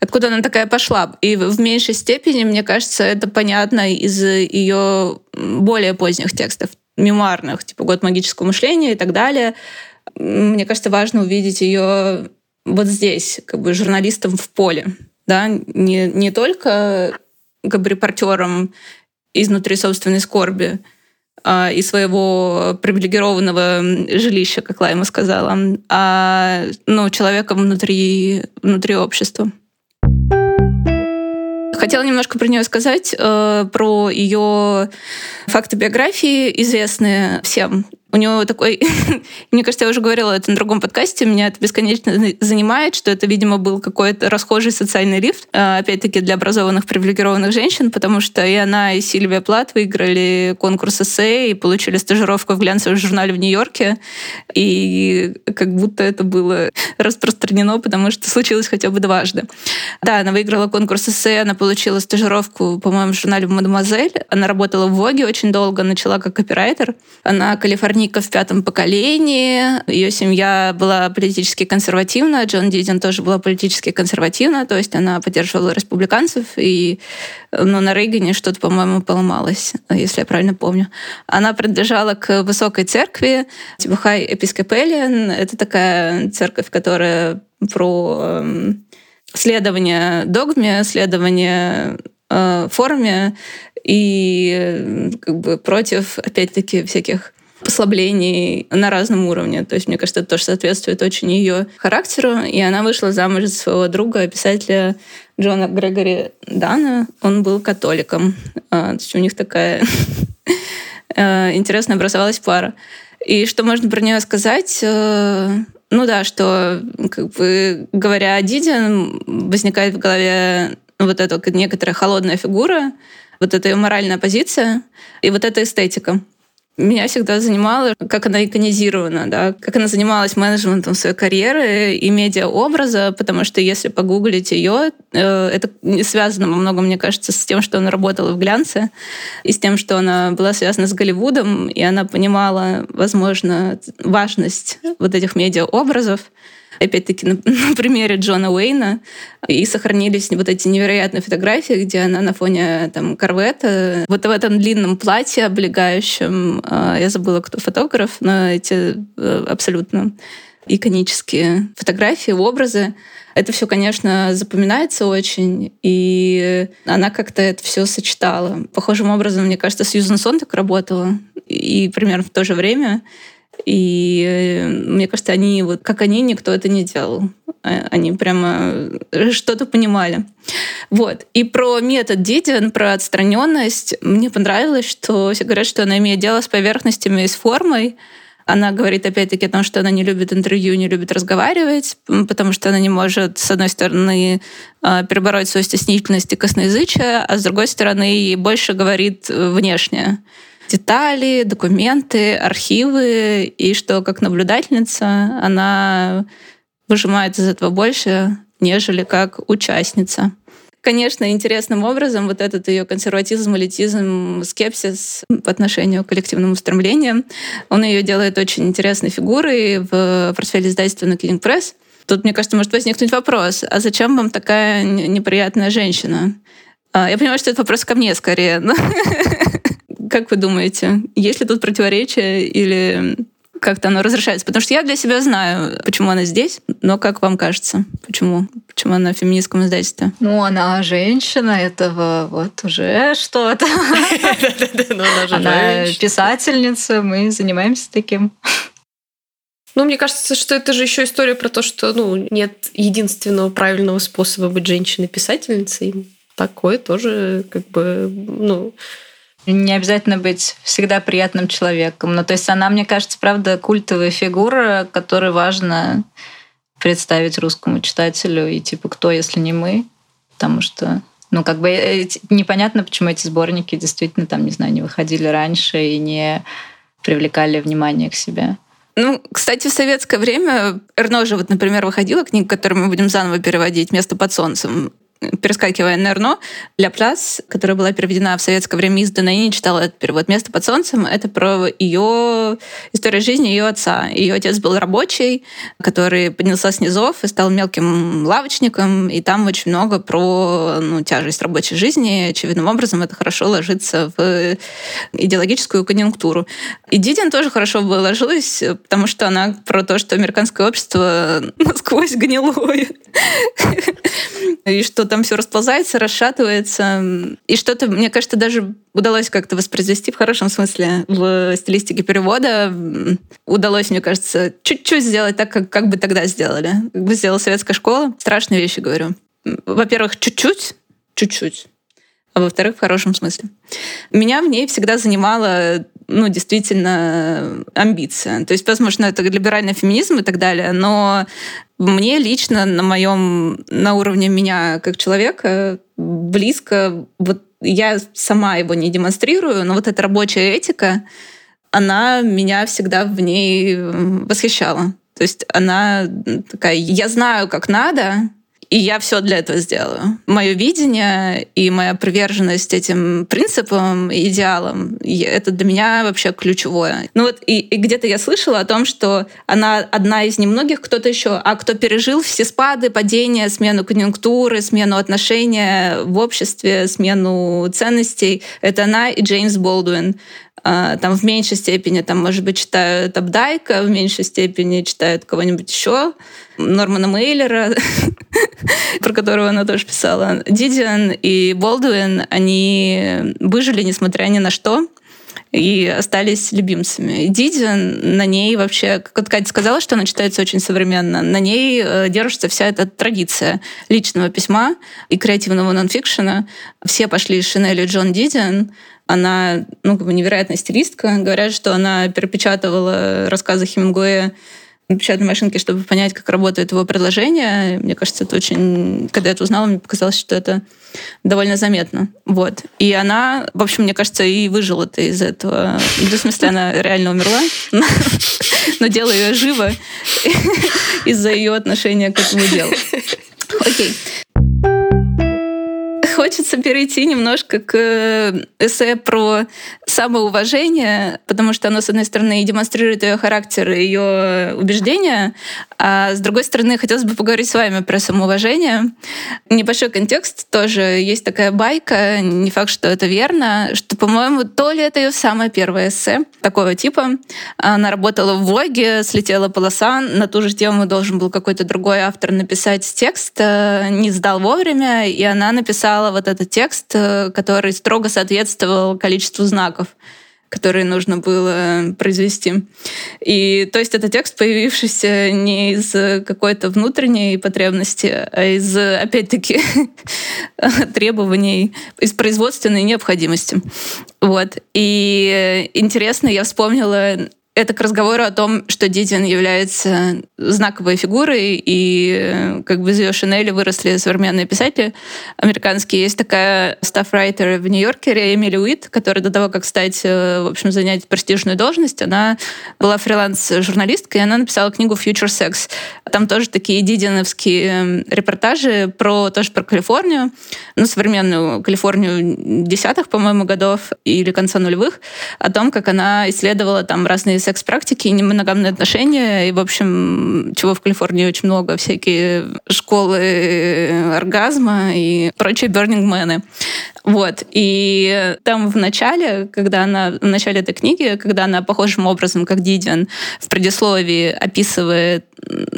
откуда она такая пошла. И в меньшей степени, мне кажется, это понятно из ее более поздних текстов мемуарных, типа «Год магического мышления» и так далее. Мне кажется, важно увидеть ее вот здесь, как бы журналистом в поле. Да? Не, не только как бы репортером изнутри собственной скорби а, и своего привилегированного жилища, как Лайма сказала, а ну, человеком внутри, внутри общества. Хотела немножко про нее сказать, э, про ее факты биографии, известные всем. У него такой, мне кажется, я уже говорила это на другом подкасте, меня это бесконечно занимает, что это, видимо, был какой-то расхожий социальный лифт, а, опять-таки для образованных привилегированных женщин, потому что и она, и Сильвия Плат выиграли конкурс эссе и получили стажировку в глянцевом журнале в Нью-Йорке, и как будто это было распространено, потому что случилось хотя бы дважды. Да, она выиграла конкурс эссе, она получила стажировку, по-моему, в журнале «Мадемуазель», она работала в Воге очень долго, начала как копирайтер, она калифорнийская Ника в пятом поколении. Ее семья была политически консервативна. Джон Дидин тоже была политически консервативна. То есть она поддерживала республиканцев. И ну, на Рейгане что-то, по-моему, поломалось, если я правильно помню. Она принадлежала к высокой церкви, типа High Episcopalian. Это такая церковь, которая про эм, следование догме, следование э, форме и э, как бы против, опять-таки, всяких послаблений на разном уровне. То есть, мне кажется, это тоже соответствует очень ее характеру. И она вышла замуж за своего друга, писателя Джона Грегори Дана. Он был католиком. А, то есть у них такая э, интересная образовалась пара. И что можно про нее сказать? Э, ну да, что, как бы, говоря о Диде, возникает в голове вот эта некоторая холодная фигура, вот эта ее моральная позиция и вот эта эстетика. Меня всегда занимало, как она иконизирована, да, как она занималась менеджментом своей карьеры и медиа-образа, потому что если погуглить ее, э, это связано во многом, мне кажется, с тем, что она работала в глянце, и с тем, что она была связана с Голливудом, и она понимала, возможно, важность вот этих медиа-образов опять-таки, на, на примере Джона Уэйна, и сохранились вот эти невероятные фотографии, где она на фоне там корвета, вот в этом длинном платье облегающем, а, я забыла, кто фотограф, но эти э, абсолютно иконические фотографии, образы. Это все, конечно, запоминается очень, и она как-то это все сочетала. Похожим образом, мне кажется, Сьюзен Сон так работала, и примерно в то же время. И э, мне кажется, они вот как они, никто это не делал. А, они прямо что-то понимали. Вот. И про метод Дидиан, про отстраненность, мне понравилось, что все говорят, что она имеет дело с поверхностями и с формой. Она говорит опять-таки о том, что она не любит интервью, не любит разговаривать, потому что она не может, с одной стороны, перебороть свою стеснительность и косноязычие, а с другой стороны, больше говорит внешне детали, документы, архивы, и что как наблюдательница она выжимает из этого больше, нежели как участница. Конечно, интересным образом вот этот ее консерватизм, элитизм, скепсис по отношению к коллективным устремлениям, он ее делает очень интересной фигурой в портфеле издательства King Press. Тут, мне кажется, может возникнуть вопрос, а зачем вам такая неприятная женщина? А, я понимаю, что это вопрос ко мне скорее. Как вы думаете, есть ли тут противоречие или как-то оно разрешается? Потому что я для себя знаю, почему она здесь, но как вам кажется, почему? Почему она в феминистском издательстве? Ну, она женщина, этого вот уже что-то. Она писательница, мы занимаемся таким. Ну, мне кажется, что это же еще история про то, что ну, нет единственного правильного способа быть женщиной-писательницей. Такое тоже как бы, ну, не обязательно быть всегда приятным человеком. Но ну, то есть она, мне кажется, правда, культовая фигура, которую важно представить русскому читателю. И типа, кто, если не мы? Потому что ну, как бы э, непонятно, почему эти сборники действительно там, не знаю, не выходили раньше и не привлекали внимание к себе. Ну, кстати, в советское время Эрно же, вот, например, выходила книга, которую мы будем заново переводить «Место под солнцем» перескакивая на Эрно, «Ля Пляс», которая была переведена в советское время, издана, и не читала этот перевод. «Место под солнцем» — это про ее историю жизни ее отца. Ее отец был рабочий, который поднялся с низов и стал мелким лавочником, и там очень много про ну, тяжесть рабочей жизни. Очевидным образом это хорошо ложится в идеологическую конъюнктуру. И Дидин тоже хорошо бы ложилась, потому что она про то, что американское общество насквозь гнилое. И что там все расползается, расшатывается. И что-то, мне кажется, даже удалось как-то воспроизвести в хорошем смысле в стилистике перевода. Удалось, мне кажется, чуть-чуть сделать так, как, как бы тогда сделали. Как бы сделала советская школа. Страшные вещи говорю. Во-первых, чуть-чуть, чуть-чуть а во-вторых, в хорошем смысле. Меня в ней всегда занимала ну, действительно амбиция. То есть, возможно, это либеральный феминизм и так далее, но мне лично на моем, на уровне меня как человека близко, вот я сама его не демонстрирую, но вот эта рабочая этика, она меня всегда в ней восхищала. То есть она такая, я знаю, как надо, и я все для этого сделаю. Мое видение и моя приверженность этим принципам идеалам, это для меня вообще ключевое. Ну вот и, и где-то я слышала о том, что она одна из немногих, кто-то еще, а кто пережил все спады, падения, смену конъюнктуры, смену отношения в обществе, смену ценностей, это она и Джеймс Болдуин. А, там в меньшей степени, там, может быть, читают Абдайка, в меньшей степени читают кого-нибудь еще, Нормана Мейлера, про которого она тоже писала. Дидиан и Болдуин, они выжили, несмотря ни на что, и остались любимцами. Дидиан, на ней вообще, как Катя сказала, что она читается очень современно, на ней э, держится вся эта традиция личного письма и креативного нонфикшена. Все пошли из Шинели Джон Дидиан, она ну, как бы невероятная стилистка. Говорят, что она перепечатывала рассказы Хемингуэя на печатной машинке, чтобы понять, как работает его предложение. Мне кажется, это очень... Когда я это узнала, мне показалось, что это довольно заметно. Вот. И она, в общем, мне кажется, и выжила-то из этого. Ну, в смысле, она реально умерла, но дело ее живо из-за ее отношения к этому делу. Окей хочется перейти немножко к э, эссе про самоуважение, потому что оно, с одной стороны, демонстрирует ее характер, ее убеждения, а с другой стороны, хотелось бы поговорить с вами про самоуважение. Небольшой контекст тоже. Есть такая байка, не факт, что это верно, что, по-моему, то ли это ее самое первое эссе такого типа. Она работала в влоге, слетела полоса, на ту же тему должен был какой-то другой автор написать текст, э, не сдал вовремя, и она написала вот этот текст, э, который строго соответствовал количеству знаков которые нужно было произвести. И то есть это текст, появившийся не из какой-то внутренней потребности, а из, опять-таки, требований, из производственной необходимости. Вот. И интересно, я вспомнила это к разговору о том, что Дидин является знаковой фигурой, и как бы из ее шинели выросли современные писатели американские. Есть такая стаффрайтер в Нью-Йорке, Эмили Уит, которая до того, как стать, э, в общем, занять престижную должность, она была фриланс-журналисткой, и она написала книгу «Future Sex». Там тоже такие дидиновские эм, репортажи про тоже про Калифорнию, ну, современную Калифорнию десятых, по-моему, годов или конца нулевых, о том, как она исследовала там разные секс-практики, немоногамные отношения, и, в общем, чего в Калифорнии очень много, всякие школы оргазма и прочие бернингмены. Вот. И там в начале, когда она, в начале этой книги, когда она похожим образом, как Дидиан, в предисловии описывает,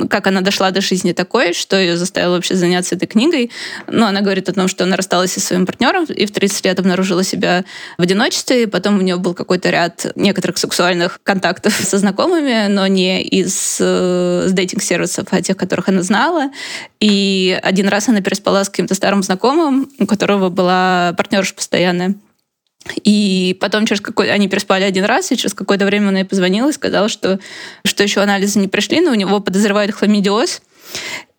как она дошла до жизни такой, что ее заставило вообще заняться этой книгой. Ну, она говорит о том, что она рассталась со своим партнером и в 30 лет обнаружила себя в одиночестве, и потом у нее был какой-то ряд некоторых сексуальных контактов со знакомыми, но не из э, с дейтинг-сервисов, а тех, которых она знала. И один раз она переспала с каким-то старым знакомым, у которого была партнерша постоянная. И потом через какой они переспали один раз, и через какое-то время она ей позвонила и сказала, что, что еще анализы не пришли, но у него подозревают хламидиоз.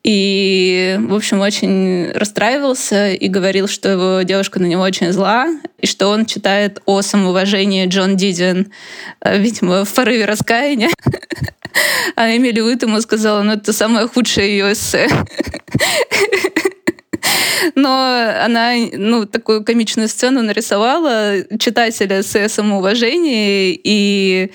И, в общем, очень расстраивался и говорил, что его девушка на него очень зла, и что он читает о самоуважении Джон Дидиан, э, видимо, в порыве раскаяния. А Эмили Уит ему сказала, ну, это самое худшее ее эссе. Но она ну, такую комичную сцену нарисовала читателя с самоуважением и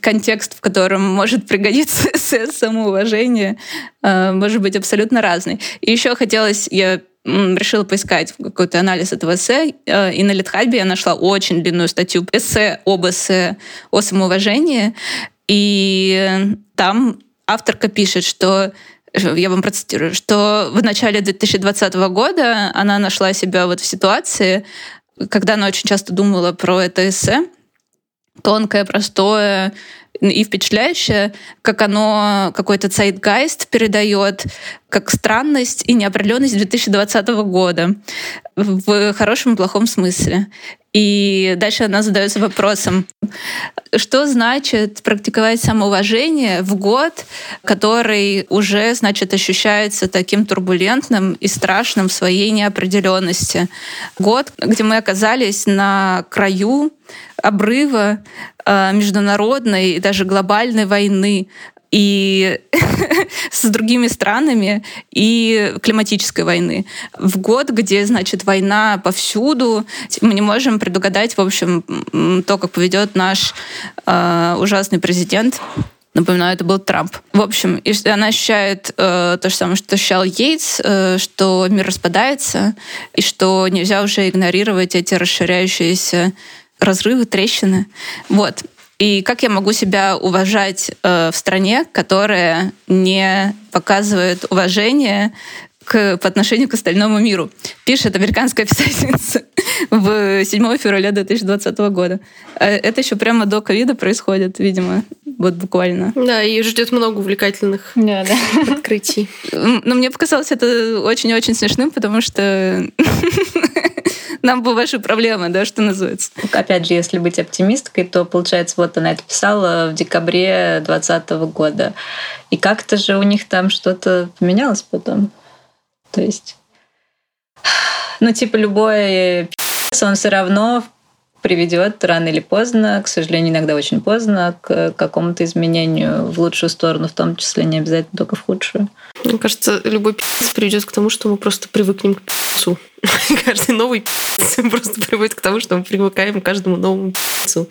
контекст, в котором может пригодиться эссе самоуважение, э, может быть абсолютно разный. И еще хотелось, я решила поискать какой-то анализ этого эссе, э, и на Литхабе я нашла очень длинную статью эссе об эссе о самоуважении, и там авторка пишет, что я вам процитирую, что в начале 2020 года она нашла себя вот в ситуации, когда она очень часто думала про это эссе, тонкое, простое и впечатляющее, как оно какой-то цайтгайст передает, как странность и неопределенность 2020 года в хорошем и плохом смысле. И дальше она задается вопросом, что значит практиковать самоуважение в год, который уже, значит, ощущается таким турбулентным и страшным в своей неопределенности. Год, где мы оказались на краю обрыва э, международной и даже глобальной войны, и с другими странами и климатической войны. В год, где, значит, война повсюду, мы не можем предугадать, в общем, то, как поведет наш э, ужасный президент. Напоминаю, это был Трамп. В общем, и она ощущает э, то же самое, что ощущал Йейтс, э, что мир распадается, и что нельзя уже игнорировать эти расширяющиеся разрывы, трещины. Вот. И как я могу себя уважать э, в стране, которая не показывает уважение к, по отношению к остальному миру, пишет американская писательница в 7 февраля 2020 года. Э, это еще прямо до ковида происходит, видимо, вот буквально. Да, и ждет много увлекательных да, да. открытий. Но мне показалось это очень-очень смешным, потому что нам бы ваши проблемы, да, что называется. Опять же, если быть оптимисткой, то, получается, вот она это писала в декабре 2020 года. И как-то же у них там что-то поменялось потом. То есть, ну, типа, любой он все равно приведет рано или поздно, к сожалению, иногда очень поздно, к какому-то изменению в лучшую сторону, в том числе не обязательно только в худшую. Мне кажется, любой пи***ц приведет к тому, что мы просто привыкнем к пи***цу. Каждый новый пи***ц просто приводит к тому, что мы привыкаем к каждому новому пи***цу.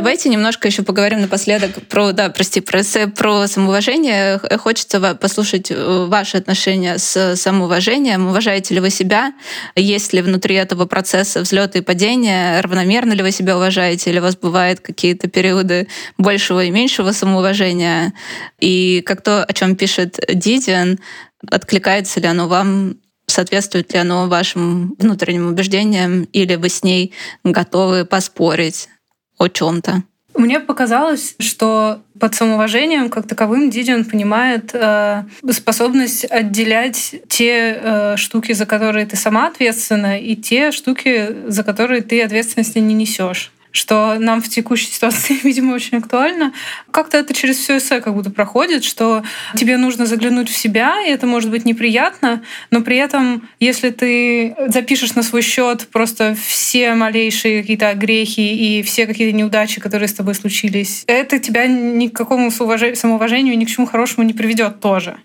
Давайте немножко еще поговорим напоследок про, да, прости, про, про самоуважение. Хочется послушать э, ваши отношения с самоуважением. Уважаете ли вы себя? Есть ли внутри этого процесса взлеты и падения? Равномерно ли вы себя уважаете? Или у вас бывают какие-то периоды большего и меньшего самоуважения? И как то, о чем пишет Дидиан, откликается ли оно вам соответствует ли оно вашим внутренним убеждениям, или вы с ней готовы поспорить? О чем-то. Мне показалось, что под самоуважением как таковым Дидион понимает э, способность отделять те э, штуки, за которые ты сама ответственна, и те штуки, за которые ты ответственности не несешь что нам в текущей ситуации, видимо, очень актуально. Как-то это через все эссе как будто проходит, что тебе нужно заглянуть в себя, и это может быть неприятно, но при этом, если ты запишешь на свой счет просто все малейшие какие-то грехи и все какие-то неудачи, которые с тобой случились, это тебя ни к какому самоуважению, ни к чему хорошему не приведет тоже.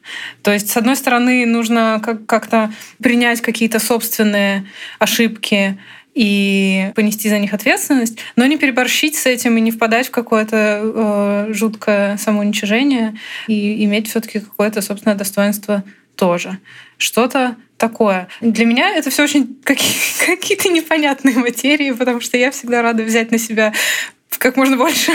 То есть, с одной стороны, нужно как-то принять какие-то собственные ошибки, и понести за них ответственность, но не переборщить с этим и не впадать в какое-то э, жуткое самоуничижение и иметь все-таки какое-то собственное достоинство тоже. Что-то такое. Для меня это все очень какие-то непонятные материи, потому что я всегда рада взять на себя как можно больше.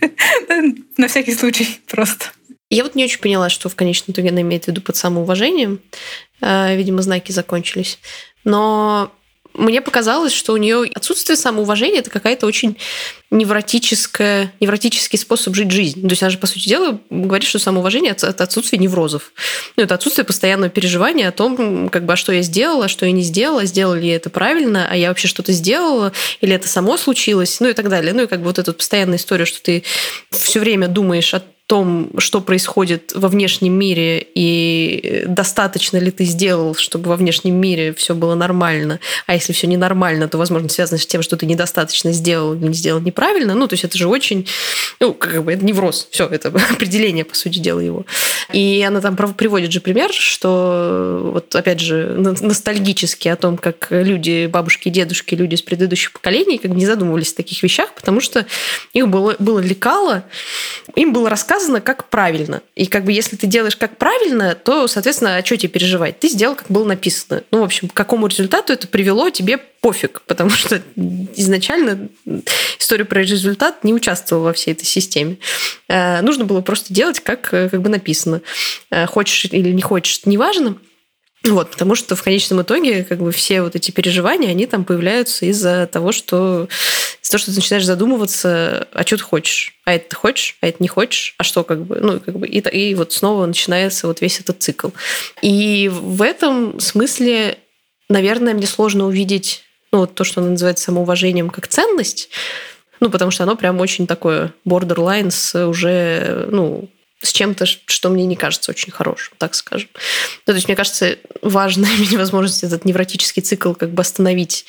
На всякий случай просто. Я вот не очень поняла, что в конечном итоге она имеет в виду под самоуважением. Э, видимо, знаки закончились. Но мне показалось, что у нее отсутствие самоуважения это какая-то очень невротическая, невротический способ жить жизнь. То есть она же, по сути дела, говорит, что самоуважение – это отсутствие неврозов. Ну, это отсутствие постоянного переживания о том, как бы, а что я сделала, что я не сделала, сделала ли я это правильно, а я вообще что-то сделала, или это само случилось, ну и так далее. Ну и как бы вот эта постоянная история, что ты все время думаешь о том, что происходит во внешнем мире и достаточно ли ты сделал, чтобы во внешнем мире все было нормально, а если все ненормально, то, возможно, связано с тем, что ты недостаточно сделал не сделал неправильно. Ну, то есть это же очень, ну, как бы это невроз, все, это определение, по сути дела, его. И она там приводит же пример, что вот опять же ностальгически о том, как люди, бабушки, дедушки, люди из предыдущих поколений как не задумывались о таких вещах, потому что их было, было лекало, им было рассказано сказано, как правильно. И как бы если ты делаешь как правильно, то, соответственно, а что тебе переживать? Ты сделал, как было написано. Ну, в общем, к какому результату это привело, тебе пофиг, потому что изначально история про результат не участвовала во всей этой системе. Э, нужно было просто делать, как, э, как бы написано. Э, хочешь или не хочешь, неважно. Вот, потому что в конечном итоге как бы все вот эти переживания, они там появляются из-за того, что из-за того, что ты начинаешь задумываться, а что ты хочешь, а это ты хочешь, а это не хочешь, а что как бы, ну как бы и, и вот снова начинается вот весь этот цикл. И в этом смысле, наверное, мне сложно увидеть ну, вот то, что она называет самоуважением как ценность, ну, потому что оно прям очень такое borderline с уже, ну, с чем-то, что мне не кажется очень хорошим, так скажем. Ну, то есть, мне кажется, важно иметь возможность этот невротический цикл как бы остановить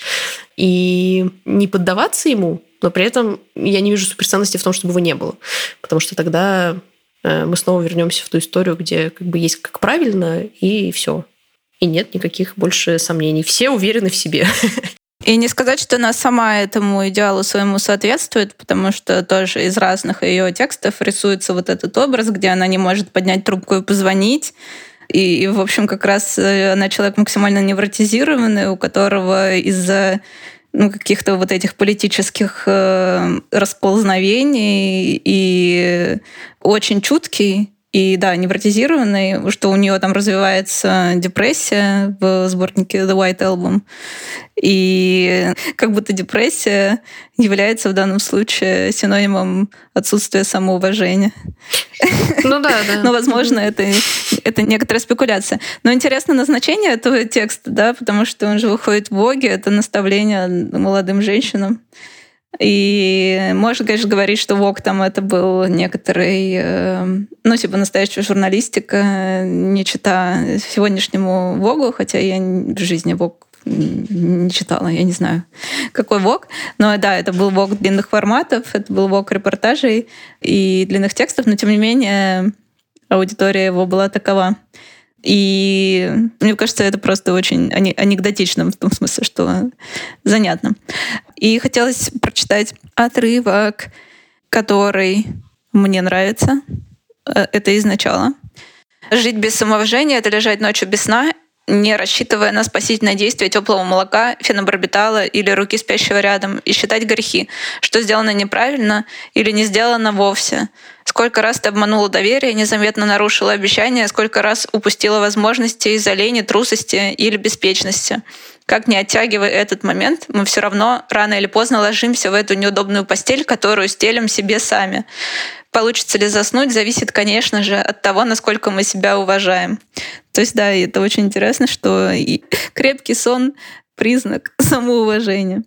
и не поддаваться ему, но при этом я не вижу суперценности в том, чтобы его не было. Потому что тогда э, мы снова вернемся в ту историю, где как бы есть как правильно, и все. И нет никаких больше сомнений. Все уверены в себе. И не сказать, что она сама этому идеалу своему соответствует, потому что тоже из разных ее текстов рисуется вот этот образ, где она не может поднять трубку и позвонить. И, и в общем, как раз э, она человек максимально невротизированный, у которого из-за ну, каких-то вот этих политических э, расползновений и очень чуткий и да, невротизированный, что у нее там развивается депрессия в сборнике The White Album. И как будто депрессия является в данном случае синонимом отсутствия самоуважения. Ну да, да. Но, возможно, это, это некоторая спекуляция. Но интересно назначение этого текста, да, потому что он же выходит в Воге, это наставление молодым женщинам. И можно, конечно, говорить, что ВОК там это был некоторый, э, ну, типа настоящая журналистика, не чита сегодняшнему ВОГу, хотя я в жизни ВОК не читала, я не знаю, какой ВОК. Но да, это был ВОК длинных форматов, это был ВОК репортажей и длинных текстов, но тем не менее аудитория его была такова. И мне кажется, это просто очень анекдотично в том смысле, что занятно. И хотелось прочитать отрывок, который мне нравится. Э, это из начала. Жить без самоуважения — это лежать ночью без сна не рассчитывая на спасительное действие теплого молока, фенобарбитала или руки спящего рядом, и считать грехи, что сделано неправильно или не сделано вовсе. Сколько раз ты обманула доверие, незаметно нарушила обещания, сколько раз упустила возможности из-за лени, трусости или беспечности. Как не оттягивая этот момент, мы все равно рано или поздно ложимся в эту неудобную постель, которую стелим себе сами. Получится ли заснуть, зависит, конечно же, от того, насколько мы себя уважаем. То есть, да, это очень интересно, что и крепкий сон — признак самоуважения.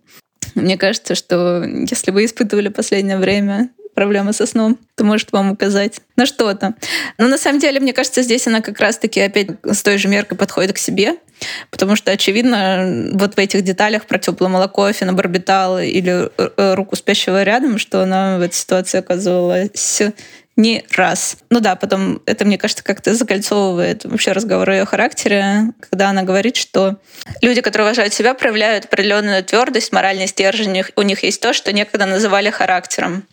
Мне кажется, что если вы испытывали последнее время проблемы со сном, то может вам указать на что-то. Но на самом деле, мне кажется, здесь она как раз-таки опять с той же меркой подходит к себе, потому что, очевидно, вот в этих деталях про теплое молоко, фенобарбитал или э, руку спящего рядом, что она в этой ситуации оказывалась не раз. Ну да, потом это, мне кажется, как-то закольцовывает вообще разговор о ее характере, когда она говорит, что люди, которые уважают себя, проявляют определенную твердость, моральный стержень. У них есть то, что некогда называли характером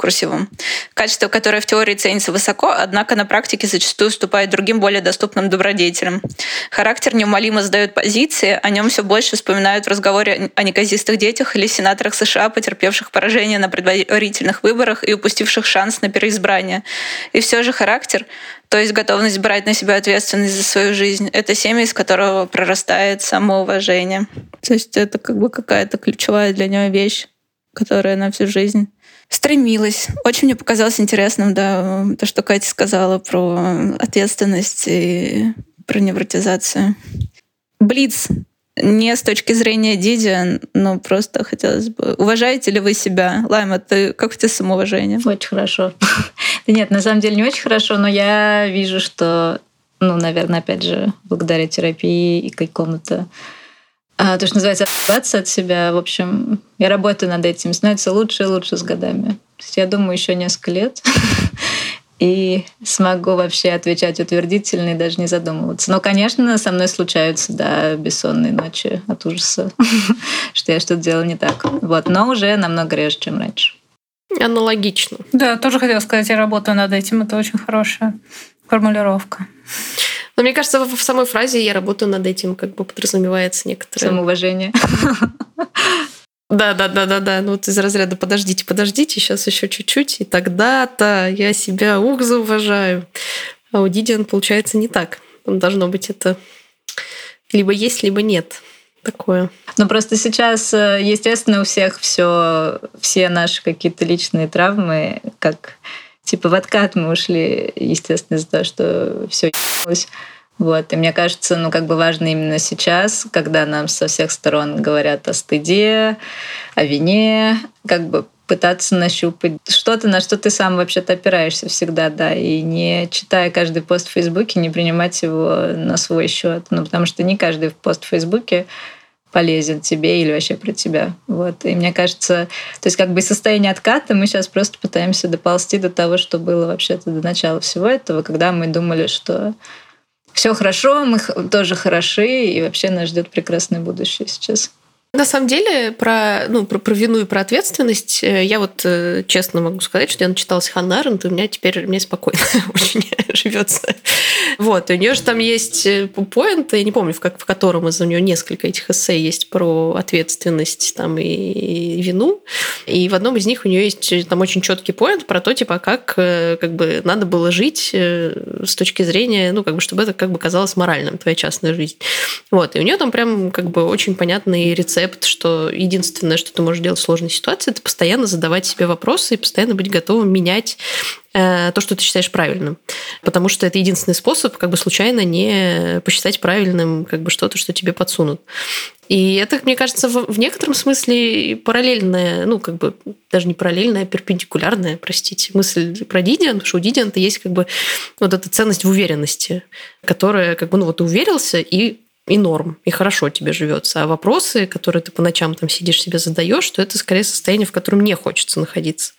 курсивом. Качество, которое в теории ценится высоко, однако на практике зачастую уступает другим более доступным добродетелям. Характер неумолимо сдает позиции, о нем все больше вспоминают в разговоре о неказистых детях или сенаторах США, потерпевших поражение на предварительных выборах и упустивших шанс на переизбрание. И все же характер, то есть готовность брать на себя ответственность за свою жизнь, это семя, из которого прорастает самоуважение. То есть это как бы какая-то ключевая для нее вещь, которая на всю жизнь стремилась. Очень мне показалось интересным, да, то, что Катя сказала про ответственность и про невротизацию. Блиц не с точки зрения Диди, но просто хотелось бы... Уважаете ли вы себя? Лайма, ты как у тебя самоуважение? Очень хорошо. Нет, на самом деле не очень хорошо, но я вижу, что, ну, наверное, опять же, благодаря терапии и какому-то то, что называется, отказаться от себя. В общем, я работаю над этим. Становится лучше и лучше с годами. То есть я думаю, еще несколько лет и смогу вообще отвечать утвердительно и даже не задумываться. Но, конечно, со мной случаются, да, бессонные ночи от ужаса, что я что-то делала не так. Вот, но уже намного реже, чем раньше. Аналогично. Да, тоже хотела сказать, я работаю над этим. Это очень хорошая формулировка. Но мне кажется, в самой фразе «я работаю над этим» как бы подразумевается некоторое... Самоуважение. Да, да, да, да, да. Ну вот из разряда подождите, подождите, сейчас еще чуть-чуть, и тогда-то я себя ух зауважаю. А у Дидиан получается не так. Там должно быть это либо есть, либо нет. Такое. Ну просто сейчас, э, естественно, у всех все, все наши какие-то личные травмы, как типа в откат мы ушли, естественно, из-за того, что все вот. И мне кажется, ну, как бы важно именно сейчас, когда нам со всех сторон говорят о стыде, о вине, как бы пытаться нащупать что-то, на что ты сам вообще-то опираешься всегда, да, и не читая каждый пост в Фейсбуке, не принимать его на свой счет. Ну, потому что не каждый пост в Фейсбуке полезен тебе или вообще про тебя. Вот. И мне кажется, то есть как бы состояние отката мы сейчас просто пытаемся доползти до того, что было вообще-то до начала всего этого, когда мы думали, что все хорошо, мы тоже хороши, и вообще нас ждет прекрасное будущее сейчас. На самом деле, про, ну, про, про вину и про ответственность, э, я вот э, честно могу сказать, что я начиталась Ханна Аренд, и у меня теперь мне спокойно очень живется. Вот, и у нее же там есть э, поинт, я не помню, в, как, в котором из у нее несколько этих эссе есть про ответственность там и, и вину. И в одном из них у нее есть там очень четкий поинт про то, типа, как как бы надо было жить с точки зрения, ну, как бы, чтобы это как бы казалось моральным, твоя частная жизнь. Вот. И у нее там прям как бы очень понятный рецепт, что единственное, что ты можешь делать в сложной ситуации, это постоянно задавать себе вопросы и постоянно быть готовым менять Э, то, что ты считаешь правильным. Потому что это единственный способ как бы случайно не посчитать правильным как бы что-то, что тебе подсунут. И это, мне кажется, в, некотором смысле параллельная, ну, как бы даже не параллельная, а перпендикулярная, простите, мысль про Дидиан, потому что у Дидиана есть как бы вот эта ценность в уверенности, которая как бы, ну, вот ты уверился, и и норм, и хорошо тебе живется. А вопросы, которые ты по ночам там сидишь себе задаешь, что это скорее состояние, в котором не хочется находиться.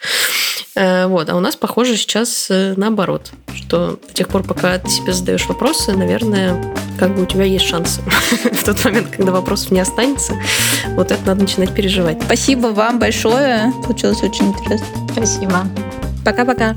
Э, вот. А у нас, похоже, сейчас э, наоборот, что до тех пор, пока ты себе задаешь вопросы, наверное, как бы у тебя есть шансы в тот момент, когда вопросов не останется. Вот это надо начинать переживать. Спасибо вам большое. Получилось очень интересно. Спасибо. Пока-пока.